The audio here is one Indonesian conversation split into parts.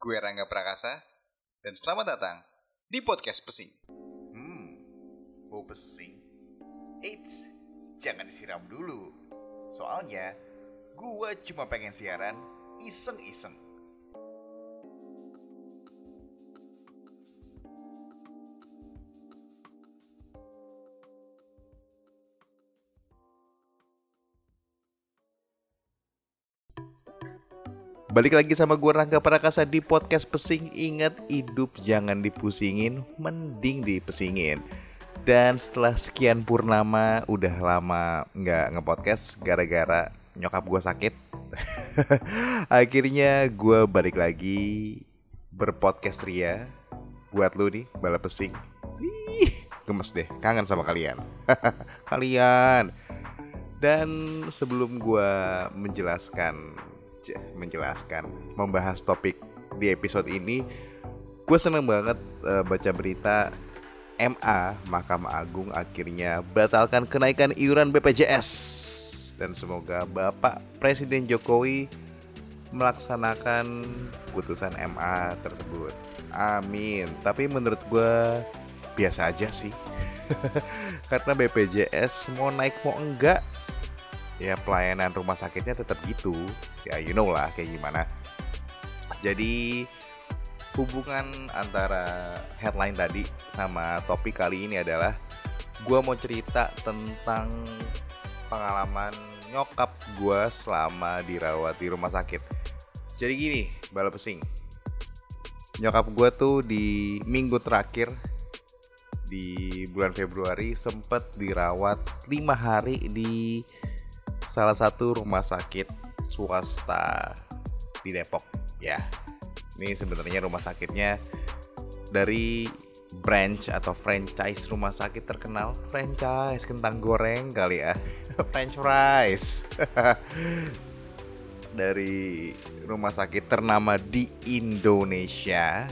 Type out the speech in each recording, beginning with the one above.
Gue Rangga Prakasa, dan selamat datang di Podcast Pesing. Hmm, bau pesing. Eits, jangan disiram dulu. Soalnya, gua cuma pengen siaran iseng-iseng. Balik lagi sama gue Rangga Prakasa di podcast Pesing Ingat. Hidup jangan dipusingin, mending dipesingin. Dan setelah sekian purnama udah lama nggak ngepodcast gara-gara nyokap gue sakit. Akhirnya gue balik lagi berpodcast ria. Buat lu nih, bala pesing. Ih, gemes deh, kangen sama kalian. Kalian. Dan sebelum gue menjelaskan menjelaskan, membahas topik di episode ini, gue seneng banget uh, baca berita MA Mahkamah Agung akhirnya batalkan kenaikan iuran BPJS dan semoga Bapak Presiden Jokowi melaksanakan putusan MA tersebut. Amin. Tapi menurut gue biasa aja sih. Karena BPJS mau naik mau enggak ya pelayanan rumah sakitnya tetap gitu. Ya you know lah kayak gimana. Jadi hubungan antara headline tadi sama topik kali ini adalah gue mau cerita tentang pengalaman nyokap gue selama dirawat di rumah sakit. Jadi gini balap pesing. Nyokap gue tuh di minggu terakhir di bulan Februari sempat dirawat lima hari di salah satu rumah sakit swasta di Depok ya. Ini sebenarnya rumah sakitnya dari branch atau franchise rumah sakit terkenal. Franchise kentang goreng kali ya. French fries. Dari rumah sakit ternama di Indonesia.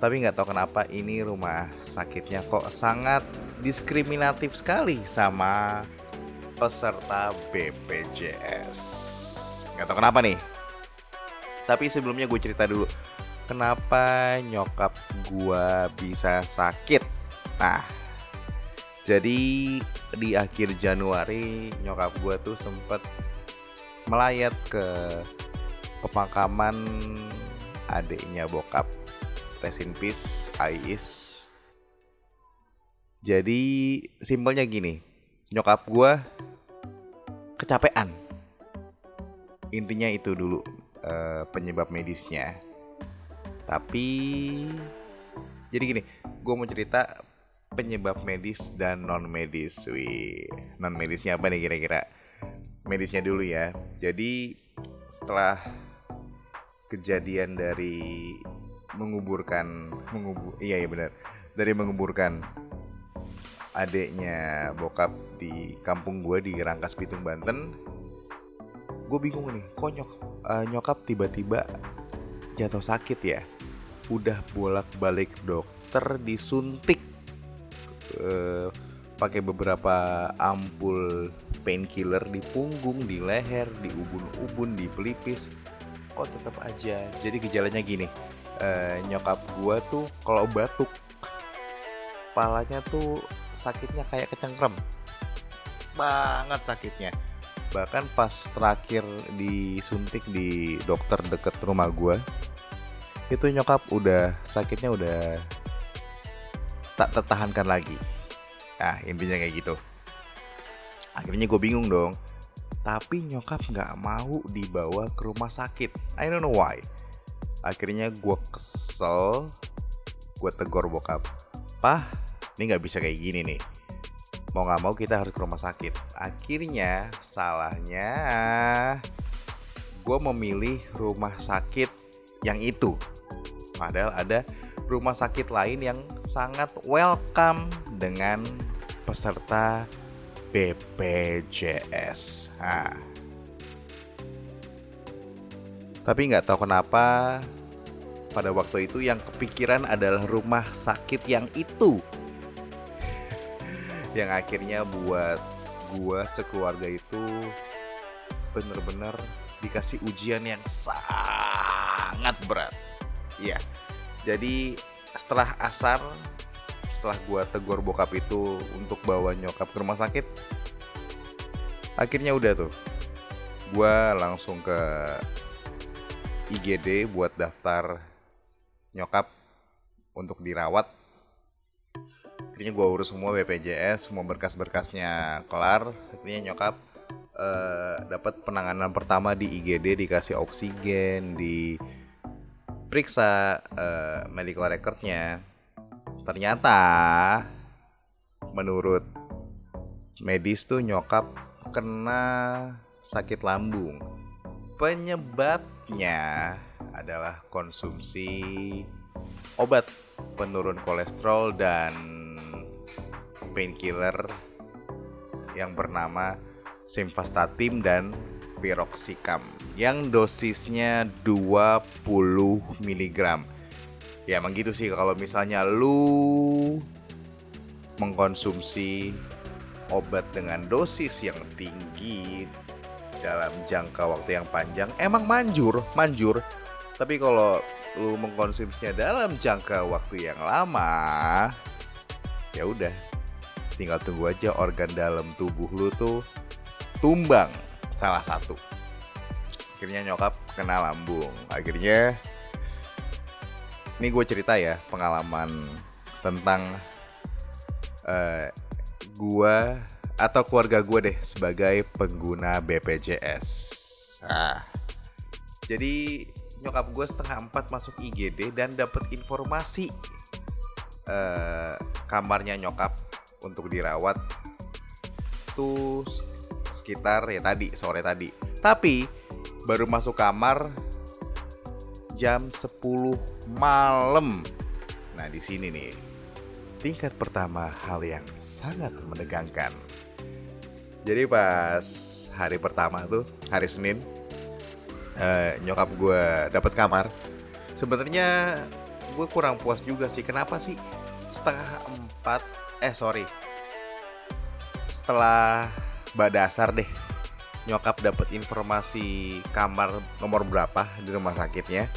Tapi nggak tahu kenapa ini rumah sakitnya kok sangat diskriminatif sekali sama peserta BPJS. Gak tau kenapa nih. Tapi sebelumnya gue cerita dulu kenapa nyokap gue bisa sakit. Nah, jadi di akhir Januari nyokap gue tuh sempet melayat ke pemakaman adiknya bokap Rest in peace, Ais. Jadi simpelnya gini, nyokap gue kecapean. Intinya itu dulu uh, penyebab medisnya. Tapi jadi gini, gue mau cerita penyebab medis dan non medis. Wih, non medisnya apa nih kira-kira? Medisnya dulu ya. Jadi setelah kejadian dari menguburkan mengubur iya iya benar dari menguburkan adeknya bokap di kampung gue di Rangkas Bitung Banten gue bingung nih kok nyok, uh, nyokap tiba-tiba jatuh sakit ya udah bolak-balik dokter disuntik uh, pakai beberapa ampul painkiller di punggung, di leher, di ubun-ubun, di pelipis. Kok tetap aja. Jadi gejalanya gini, uh, nyokap gue tuh kalau batuk, kepalanya tuh sakitnya kayak kecengkrem. Banget sakitnya. Bahkan pas terakhir disuntik di dokter deket rumah gue itu nyokap udah sakitnya udah tak tertahankan lagi. Nah intinya kayak gitu. Akhirnya gue bingung dong. Tapi nyokap nggak mau dibawa ke rumah sakit. I don't know why. Akhirnya gue kesel gue tegor bokap. Pah ini nggak bisa kayak gini nih. Mau nggak mau kita harus ke rumah sakit. Akhirnya salahnya gue memilih rumah sakit yang itu. Padahal ada rumah sakit lain yang sangat welcome dengan peserta BPJS nah. tapi nggak tahu kenapa pada waktu itu yang kepikiran adalah rumah sakit yang itu yang akhirnya buat gua sekeluarga itu bener-bener dikasih ujian yang sangat berat Iya. Jadi setelah asar, setelah gua tegur bokap itu untuk bawa nyokap ke rumah sakit, akhirnya udah tuh. Gua langsung ke IGD buat daftar nyokap untuk dirawat. Akhirnya gua urus semua BPJS, semua berkas-berkasnya kelar. Akhirnya nyokap eh, dapat penanganan pertama di IGD, dikasih oksigen, di periksa eh, medical recordnya ternyata menurut medis tuh nyokap kena sakit lambung penyebabnya adalah konsumsi obat penurun kolesterol dan painkiller yang bernama simvastatin dan piroxicam yang dosisnya 20 mg. Ya emang gitu sih kalau misalnya lu mengkonsumsi obat dengan dosis yang tinggi dalam jangka waktu yang panjang emang manjur, manjur. Tapi kalau lu mengkonsumsinya dalam jangka waktu yang lama ya udah tinggal tunggu aja organ dalam tubuh lu tuh tumbang salah satu. Akhirnya nyokap kena lambung. Akhirnya ini gue cerita ya pengalaman tentang uh, gue atau keluarga gue deh sebagai pengguna BPJS nah jadi nyokap gue setengah empat masuk IGD dan dapat informasi uh, kamarnya nyokap untuk dirawat tuh sekitar ya tadi sore tadi. Tapi baru masuk kamar jam 10 malam. Nah, di sini nih tingkat pertama hal yang sangat menegangkan. Jadi pas hari pertama tuh, hari Senin, eh, nyokap gue dapat kamar. Sebenarnya gue kurang puas juga sih. Kenapa sih setengah empat? Eh sorry, setelah Mbak Dasar deh nyokap dapat informasi kamar nomor berapa di rumah sakitnya.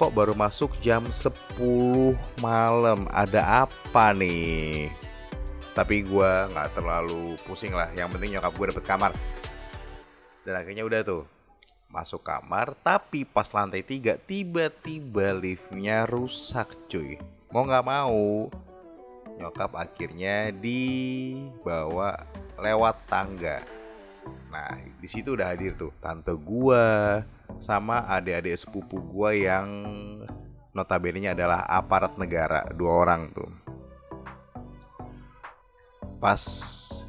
Kok baru masuk jam 10 malam? Ada apa nih? Tapi gue nggak terlalu pusing lah. Yang penting nyokap gue dapet kamar. Dan akhirnya udah tuh masuk kamar tapi pas lantai tiga tiba-tiba liftnya rusak cuy. Mau nggak mau nyokap akhirnya dibawa lewat tangga. Nah, di situ udah hadir tuh tante gua sama adik-adik sepupu gua yang notabene adalah aparat negara, dua orang tuh. Pas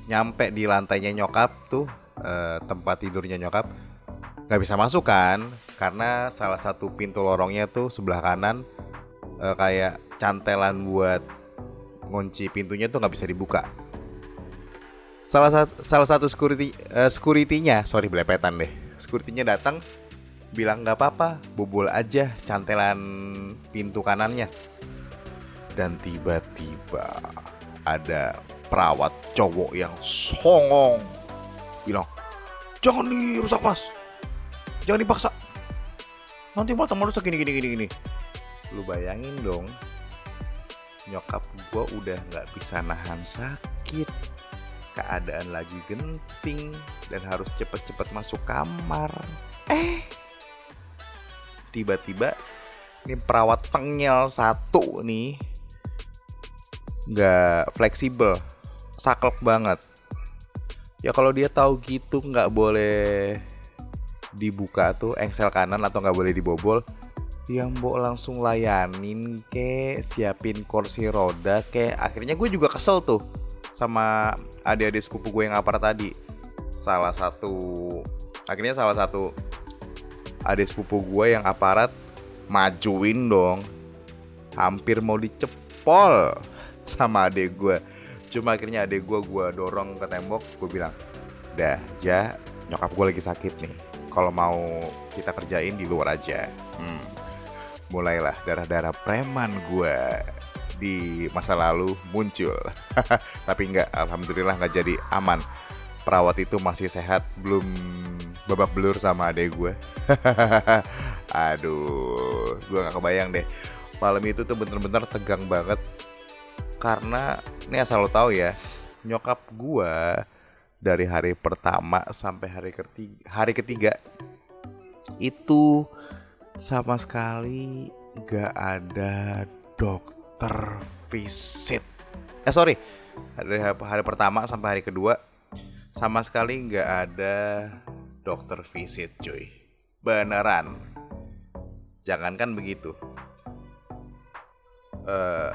nyampe di lantainya nyokap tuh eh, tempat tidurnya nyokap nggak bisa masuk kan karena salah satu pintu lorongnya tuh sebelah kanan eh, kayak cantelan buat ngunci pintunya tuh nggak bisa dibuka. Salah satu salah satu security uh, securitynya sorry belepetan deh. Securitynya datang bilang nggak apa-apa bobol aja cantelan pintu kanannya. Dan tiba-tiba ada perawat cowok yang songong bilang jangan dirusak mas. Jangan dipaksa. Nanti malah teman rusak gini gini gini gini. Lu bayangin dong nyokap gue udah nggak bisa nahan sakit keadaan lagi genting dan harus cepet-cepet masuk kamar. Eh, tiba-tiba ini perawat tengil satu nih nggak fleksibel, saklek banget. Ya kalau dia tahu gitu nggak boleh dibuka tuh engsel kanan atau nggak boleh dibobol, yang mbok langsung layanin ke siapin kursi roda ke. Akhirnya gue juga kesel tuh sama adik-adik sepupu gue yang aparat tadi. Salah satu akhirnya salah satu adik sepupu gue yang aparat majuin dong. Hampir mau dicepol sama adik gue. Cuma akhirnya adik gue gue dorong ke tembok gue bilang dah ja nyokap gue lagi sakit nih. Kalau mau kita kerjain di luar aja. Hmm mulailah darah-darah preman gue di masa lalu muncul. Tapi enggak, alhamdulillah nggak jadi aman. Perawat itu masih sehat, belum babak belur sama adek gue. Aduh, gue gak kebayang deh malam itu tuh bener-bener tegang banget karena ini asal lo tahu ya nyokap gue dari hari pertama sampai hari ketiga hari ketiga itu sama sekali gak ada dokter visit. Eh sorry. Hari hari pertama sampai hari kedua sama sekali nggak ada dokter visit cuy. Beneran. Jangankan begitu. Uh,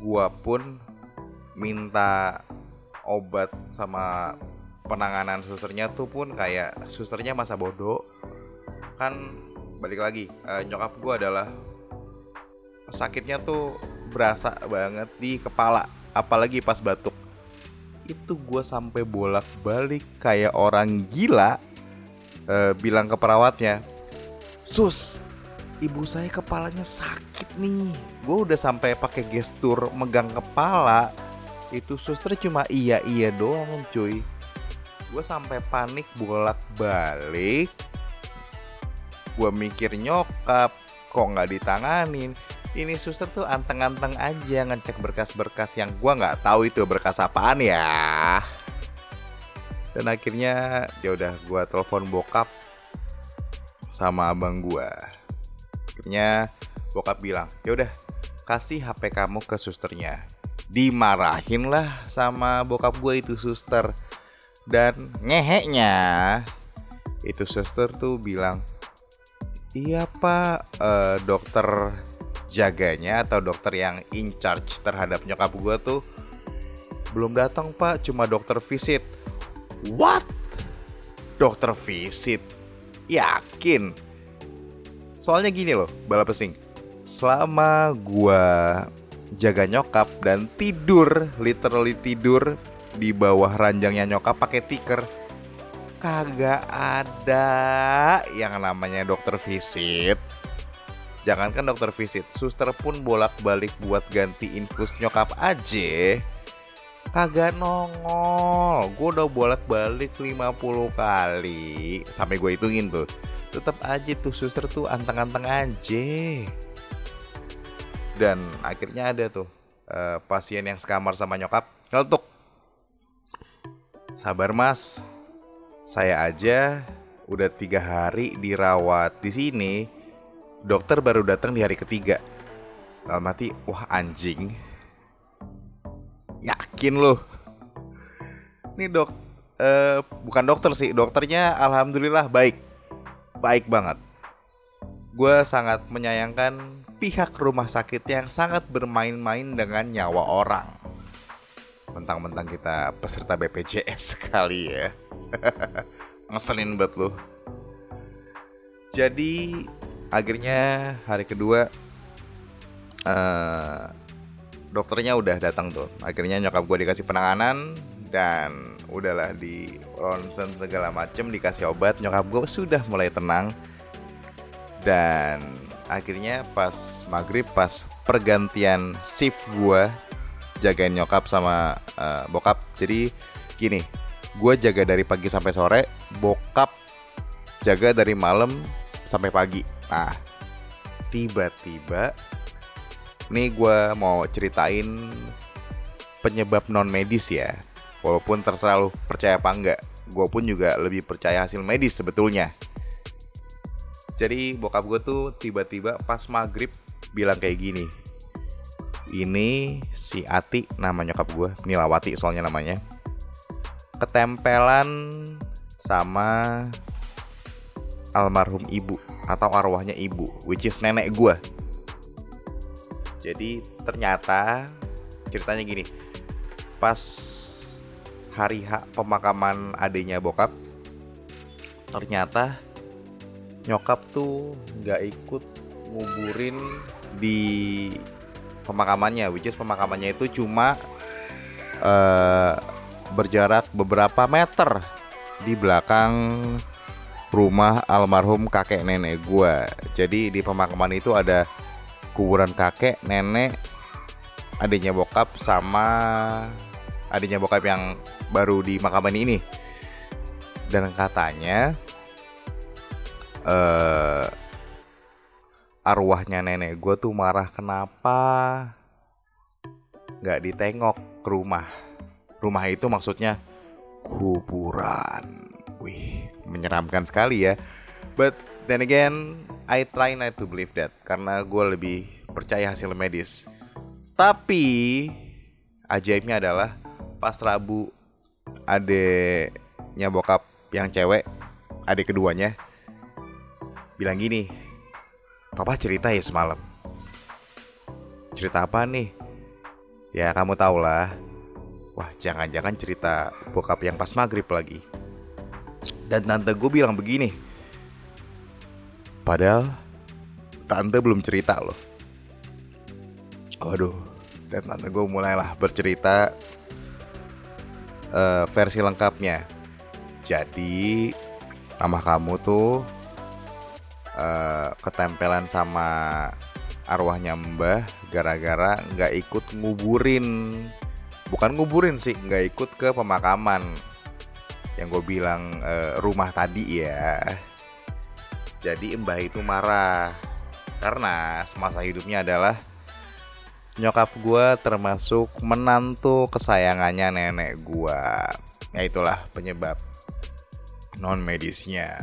gua pun minta obat sama penanganan susternya tuh pun kayak susternya masa bodoh. Kan balik lagi. Uh, nyokap gua adalah sakitnya tuh berasa banget di kepala apalagi pas batuk. Itu gue sampai bolak balik kayak orang gila uh, bilang ke perawatnya sus ibu saya kepalanya sakit nih. Gue udah sampai pakai gestur megang kepala. Itu suster cuma iya iya doang cuy. Gue sampai panik bolak balik gue mikir nyokap kok nggak ditanganin ini suster tuh anteng-anteng aja ngecek berkas-berkas yang gua nggak tahu itu berkas apaan ya. Dan akhirnya ya udah gua telepon bokap sama abang gua. Akhirnya bokap bilang, "Ya udah, kasih HP kamu ke susternya." Dimarahin lah sama bokap gue itu suster. Dan ngeheknya itu suster tuh bilang, "Iya, Pak, uh, dokter jaganya atau dokter yang in charge terhadap nyokap gue tuh belum datang pak. Cuma dokter visit. What? Dokter visit? Yakin? Soalnya gini loh bala pesing. Selama gue jaga nyokap dan tidur literally tidur di bawah ranjangnya nyokap pakai tiker kagak ada yang namanya dokter visit Jangankan dokter visit, suster pun bolak-balik buat ganti infus nyokap aja. Kagak nongol. Gue udah bolak-balik 50 kali. Sampai gue hitungin tuh. Tetap aja tuh suster tuh anteng-anteng aja. Dan akhirnya ada tuh uh, pasien yang sekamar sama nyokap ngeletuk. Sabar mas, saya aja udah tiga hari dirawat di sini dokter baru datang di hari ketiga. Dalam mati, wah anjing. Yakin loh. Ini dok, uh, bukan dokter sih, dokternya alhamdulillah baik, baik banget. Gue sangat menyayangkan pihak rumah sakit yang sangat bermain-main dengan nyawa orang. Mentang-mentang kita peserta BPJS sekali ya. Ngeselin banget loh. Jadi akhirnya hari kedua uh, dokternya udah datang tuh. Akhirnya nyokap gue dikasih penanganan dan udahlah di ronsen segala macem dikasih obat. Nyokap gue sudah mulai tenang. Dan akhirnya pas maghrib pas pergantian shift gue jagain nyokap sama uh, bokap. Jadi gini gue jaga dari pagi sampai sore bokap jaga dari malam sampai pagi. Nah, tiba-tiba nih gue mau ceritain penyebab non medis ya. Walaupun terserah lu percaya apa enggak, gue pun juga lebih percaya hasil medis sebetulnya. Jadi bokap gue tuh tiba-tiba pas maghrib bilang kayak gini. Ini si Ati nama nyokap gue, Nilawati soalnya namanya. Ketempelan sama almarhum ibu atau arwahnya ibu, which is nenek gue. Jadi ternyata ceritanya gini, pas hari hak pemakaman adiknya bokap, ternyata nyokap tuh nggak ikut nguburin di pemakamannya, which is pemakamannya itu cuma uh, berjarak beberapa meter di belakang rumah almarhum kakek nenek gue. Jadi di pemakaman itu ada kuburan kakek, nenek, adiknya bokap sama adiknya bokap yang baru di makaman ini. Dan katanya uh, arwahnya nenek gue tuh marah kenapa nggak ditengok ke rumah. Rumah itu maksudnya kuburan. Wih, menyeramkan sekali ya. But then again, I try not to believe that karena gue lebih percaya hasil medis. Tapi ajaibnya adalah pas Rabu adeknya bokap yang cewek, adik keduanya bilang gini, Papa cerita ya semalam. Cerita apa nih? Ya kamu tau lah. Wah jangan-jangan cerita bokap yang pas maghrib lagi. Dan tante gue bilang begini. Padahal tante belum cerita loh. Waduh, dan tante gue mulailah bercerita uh, versi lengkapnya. Jadi nama kamu tuh uh, ketempelan sama arwahnya Mbah gara-gara nggak ikut nguburin bukan nguburin sih nggak ikut ke pemakaman. Yang gue bilang uh, rumah tadi ya. Jadi Mbah itu marah. Karena semasa hidupnya adalah nyokap gue termasuk menantu kesayangannya nenek gue ya itulah penyebab non medisnya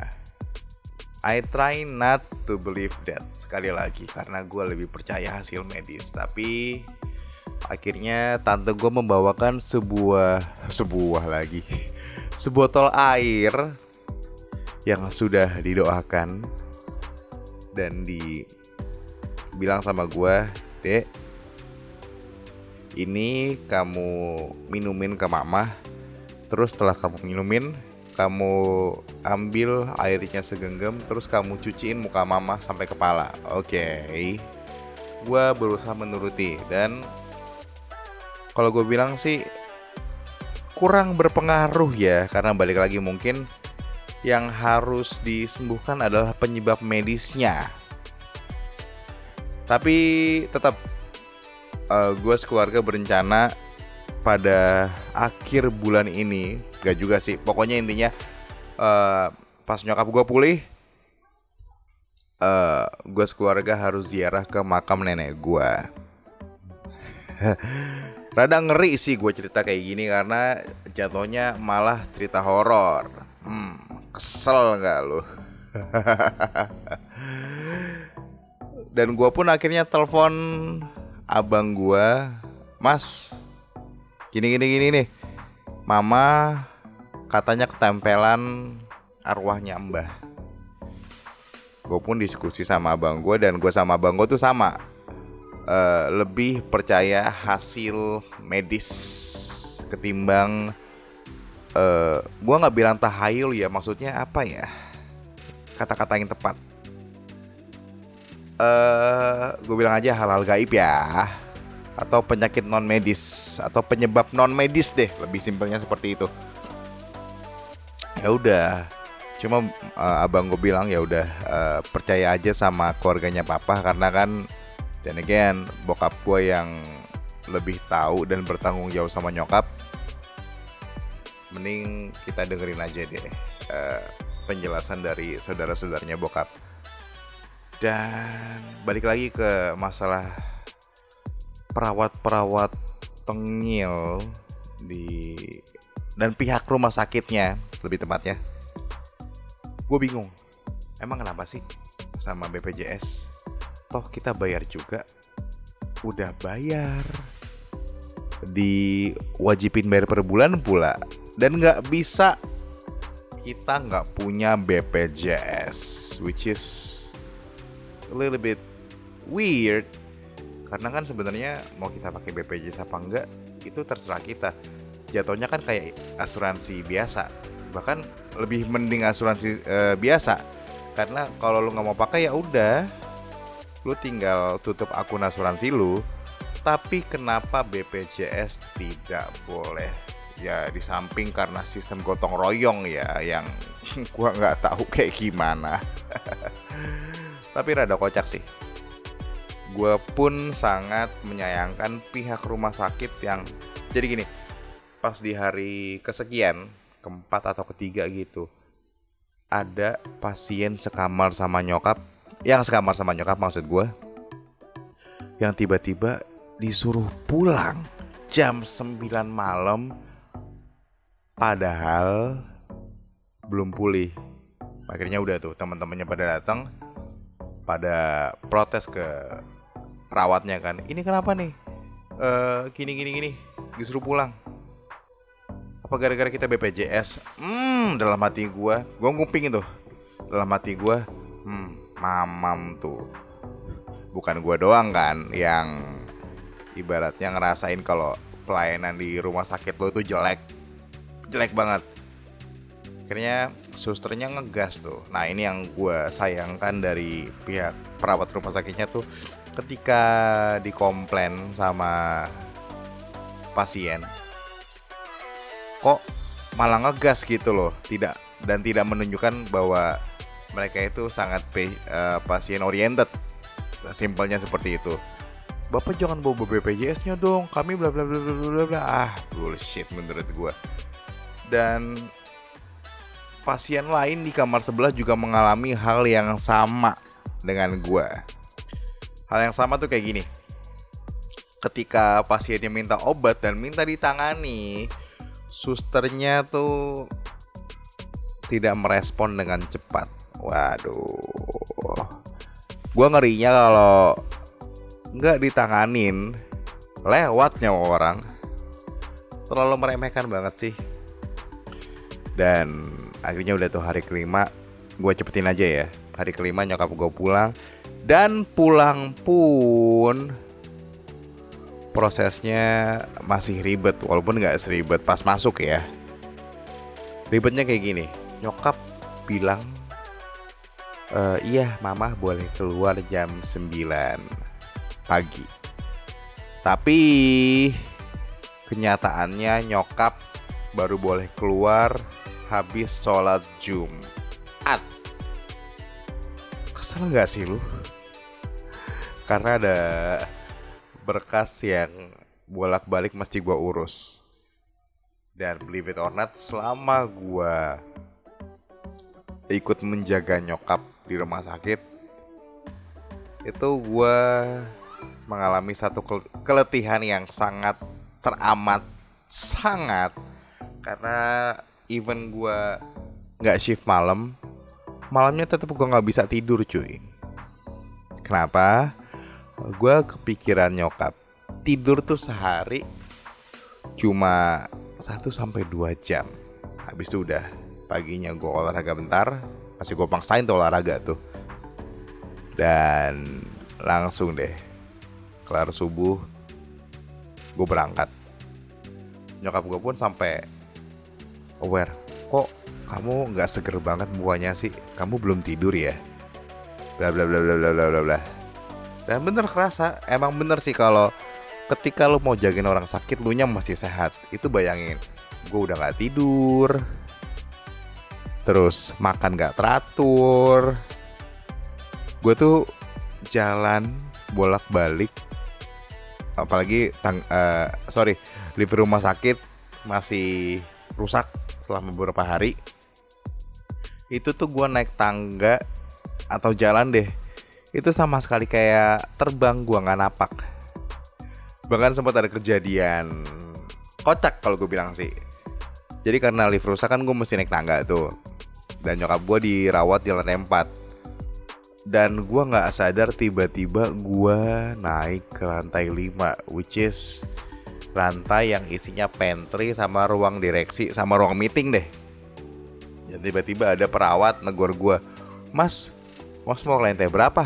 I try not to believe that. Sekali lagi karena gue lebih percaya hasil medis. Tapi akhirnya tante gue membawakan sebuah sebuah lagi sebotol air yang sudah didoakan dan dibilang sama gue dek ini kamu minumin ke mama terus setelah kamu minumin kamu ambil airnya segenggam terus kamu cuciin muka mama sampai kepala oke okay. gue berusaha menuruti dan kalau gue bilang sih kurang berpengaruh ya karena balik lagi mungkin yang harus disembuhkan adalah penyebab medisnya. Tapi tetap uh, gue sekeluarga berencana pada akhir bulan ini gak juga sih. Pokoknya intinya uh, pas nyokap gue pulih uh, eh, gue sekeluarga harus ziarah ke makam nenek gue rada ngeri sih gue cerita kayak gini karena jatuhnya malah cerita horor. Hmm, kesel nggak lo dan gue pun akhirnya telepon abang gue mas gini gini gini nih mama katanya ketempelan arwahnya mbah gue pun diskusi sama abang gue dan gue sama abang gue tuh sama uh, lebih percaya hasil medis ketimbang uh, eh, gue nggak bilang tahayul ya maksudnya apa ya? Kata-kata yang tepat. Uh, eh, gue bilang aja halal gaib ya. Atau penyakit non medis atau penyebab non medis deh lebih simpelnya seperti itu. Ya udah cuma uh, abang gue bilang ya udah uh, percaya aja sama keluarganya papa karena kan dan again bokap gue yang lebih tahu dan bertanggung jawab sama nyokap mending kita dengerin aja deh uh, penjelasan dari saudara-saudaranya bokap. Dan balik lagi ke masalah perawat-perawat tengil di dan pihak rumah sakitnya lebih tepatnya. Gue bingung emang kenapa sih sama BPJS toh kita bayar juga. Udah bayar. Diwajibin bayar per bulan pula. Dan nggak bisa. Kita nggak punya BPJS which is a little bit weird. Karena kan sebenarnya mau kita pakai BPJS apa enggak itu terserah kita. Jatuhnya kan kayak asuransi biasa. Bahkan lebih mending asuransi e, biasa. Karena kalau lu nggak mau pakai ya udah lu tinggal tutup akun asuransi lu tapi kenapa BPJS tidak boleh? Ya di samping karena sistem gotong royong ya yang gua nggak tahu kayak gimana. Tapi rada kocak sih. Gue pun sangat menyayangkan pihak rumah sakit yang jadi gini pas di hari kesekian keempat atau ketiga gitu ada pasien sekamar sama nyokap yang sekamar sama nyokap maksud gue yang tiba-tiba disuruh pulang jam 9 malam padahal belum pulih. Akhirnya udah tuh teman-temannya pada datang pada protes ke perawatnya kan ini kenapa nih? Eh gini gini gini. Disuruh pulang. Apa gara-gara kita BPJS hmm dalam hati gue gue nguping itu. Dalam hati gue hmm mamam tuh. Bukan gue doang kan yang ibaratnya ngerasain kalau pelayanan di rumah sakit lo itu jelek. Jelek banget. Akhirnya susternya ngegas tuh. Nah ini yang gue sayangkan dari pihak perawat rumah sakitnya tuh ketika dikomplain sama pasien kok malah ngegas gitu loh. Tidak dan tidak menunjukkan bahwa mereka itu sangat eh, pasien oriented simpelnya seperti itu Bapak jangan bawa BPJS-nya dong. Kami bla bla bla bla bla bla. Ah, bullshit menurut gua. Dan pasien lain di kamar sebelah juga mengalami hal yang sama dengan gua. Hal yang sama tuh kayak gini. Ketika pasiennya minta obat dan minta ditangani, susternya tuh tidak merespon dengan cepat. Waduh. Gua ngerinya kalau nggak ditanganin lewat nyawa orang. Terlalu meremehkan banget sih. Dan akhirnya udah tuh hari kelima gue cepetin aja ya. Hari kelima nyokap gue pulang dan pulang pun prosesnya masih ribet walaupun nggak seribet pas masuk ya. Ribetnya kayak gini nyokap bilang "Eh, iya mama boleh keluar jam 9 pagi. Tapi kenyataannya nyokap baru boleh keluar habis sholat Jumat. Kesel nggak sih lu? Karena ada berkas yang bolak-balik mesti gua urus. Dan believe it or not, selama gua ikut menjaga nyokap di rumah sakit, itu gua mengalami satu kel- keletihan yang sangat teramat sangat. Karena even gua nggak shift malam malamnya tetap gua nggak bisa tidur cuy. Kenapa? Gua kepikiran nyokap. Tidur tuh sehari cuma 1 sampai 2 jam. Habis itu udah paginya gua olahraga bentar masih gue paksain tuh olahraga tuh. Dan langsung deh kelar subuh gue berangkat. Nyokap gue pun sampai aware kok kamu nggak seger banget buahnya sih? Kamu belum tidur ya? Bla bla bla bla bla bla bla. Dan bener kerasa emang bener sih kalau ketika lo mau jagain orang sakit lu nya masih sehat. Itu bayangin gue udah nggak tidur terus makan nggak teratur. Gue tuh jalan bolak-balik. Apalagi tang eh, sorry lift rumah sakit masih rusak selama beberapa hari. Itu tuh gue naik tangga atau jalan deh. Itu sama sekali kayak terbang gua nggak napak. Bahkan sempat ada kejadian kocak kalau gue bilang sih. Jadi karena lift rusak kan gue mesti naik tangga tuh dan nyokap gue dirawat di lantai 4 dan gua nggak sadar tiba-tiba gua naik ke lantai 5 which is lantai yang isinya pantry sama ruang direksi sama ruang meeting deh. Dan tiba-tiba ada perawat negor gua mas mas mau ke lantai berapa?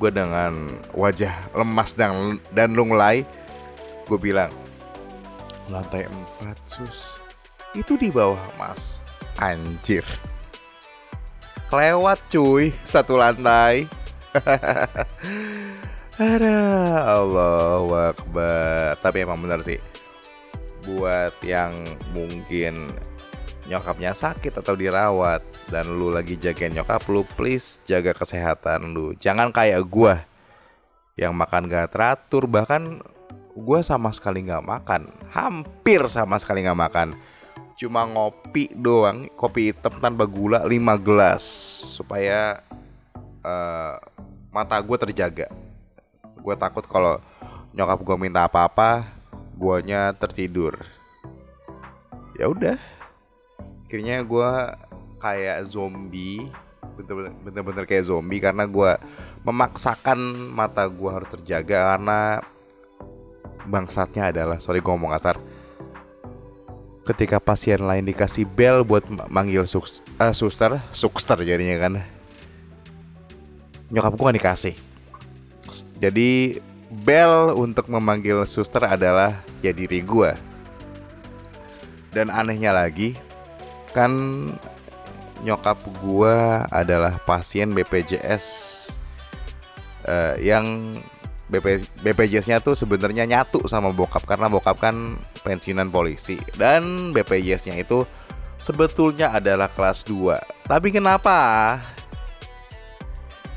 Gue dengan wajah lemas dan dan lunglai gue bilang lantai 4 sus. Itu di bawah mas anjir. Kelewat cuy satu lantai. Ada Allah Akbar. Tapi emang bener sih. Buat yang mungkin nyokapnya sakit atau dirawat dan lu lagi jagain nyokap lu please jaga kesehatan lu. Jangan kayak gua yang makan gak teratur. Bahkan gua sama sekali nggak makan. Hampir sama sekali nggak makan cuma ngopi doang kopi hitam tanpa gula 5 gelas supaya eh, mata gue terjaga. Gue takut kalau nyokap gue minta apa-apa, guanya tertidur. Ya udah, akhirnya gue kayak zombie, bener-bener kayak zombie karena gue memaksakan mata gue harus terjaga karena bangsatnya adalah sorry gue ngomong kasar ketika pasien lain dikasih bel buat ma- manggil sus eh, suster. Suster jadinya kan. Nyokap gue gak dikasih jadi bel untuk memanggil suster adalah ya diri gue dan anehnya lagi kan nyokap gue adalah pasien BPJS eh, yang BP, BPJS-nya tuh sebenarnya nyatu sama bokap karena bokap kan pensiunan polisi dan BPJS-nya itu sebetulnya adalah kelas 2. Tapi kenapa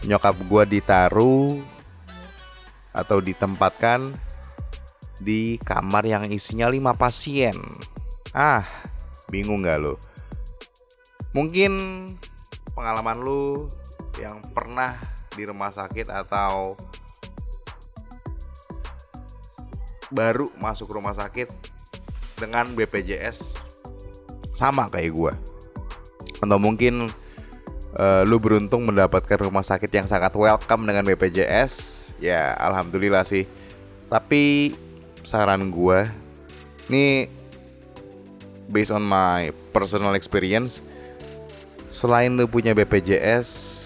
nyokap gua ditaruh atau ditempatkan di kamar yang isinya 5 pasien? Ah, bingung nggak lo? Mungkin pengalaman lu yang pernah di rumah sakit atau baru masuk rumah sakit dengan BPJS sama kayak gua. Atau mungkin eh, lu beruntung mendapatkan rumah sakit yang sangat welcome dengan BPJS ya alhamdulillah sih. Tapi saran gua ini based on my personal experience selain lu punya BPJS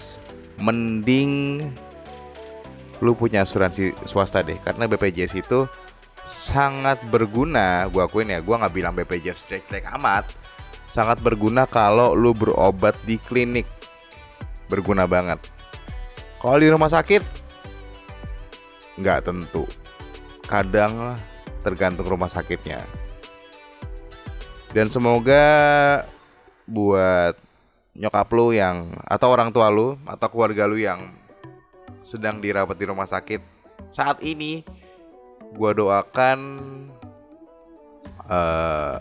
mending lu punya asuransi swasta deh. Karena BPJS itu sangat berguna gua akuin ya gua nggak bilang BPJS jelek-jelek amat sangat berguna kalau lu berobat di klinik. Berguna banget. Kalau di rumah sakit nggak tentu. Kadang tergantung rumah sakitnya. Dan semoga buat nyokap lu yang atau orang tua lu atau keluarga lu yang sedang dirawat di rumah sakit saat ini gua doakan eh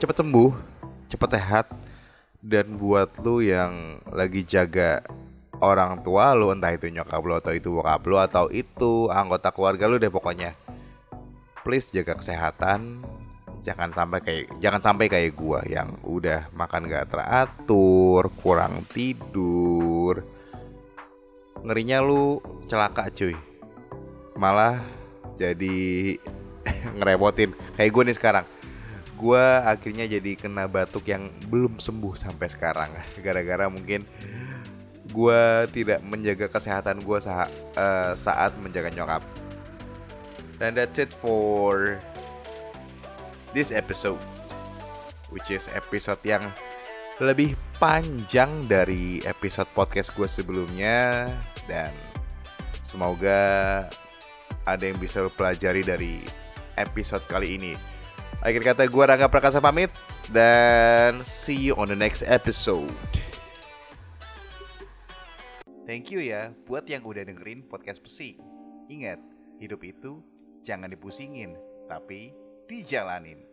cepet sembuh, cepet sehat dan buat lu yang lagi jaga orang tua lu entah itu nyokap lu atau itu bokap lu atau itu anggota keluarga lu deh pokoknya. Please jaga kesehatan. Jangan sampai kayak jangan sampai kayak gua yang udah makan gak teratur, kurang tidur. Ngerinya lu celaka cuy. Malah jadi ngerepotin. Kayak gue nih sekarang. Gue akhirnya jadi kena batuk yang belum sembuh sampai sekarang. Gara-gara mungkin gue tidak menjaga kesehatan gue saat saat menjaga nyokap. Dan that's it for this episode which is episode yang lebih panjang dari episode podcast gue sebelumnya. Dan semoga ada yang bisa lo pelajari dari episode kali ini. Akhir kata gue Rangga Prakasa pamit dan see you on the next episode. Thank you ya buat yang udah dengerin podcast Pesi. Ingat, hidup itu jangan dipusingin, tapi dijalanin.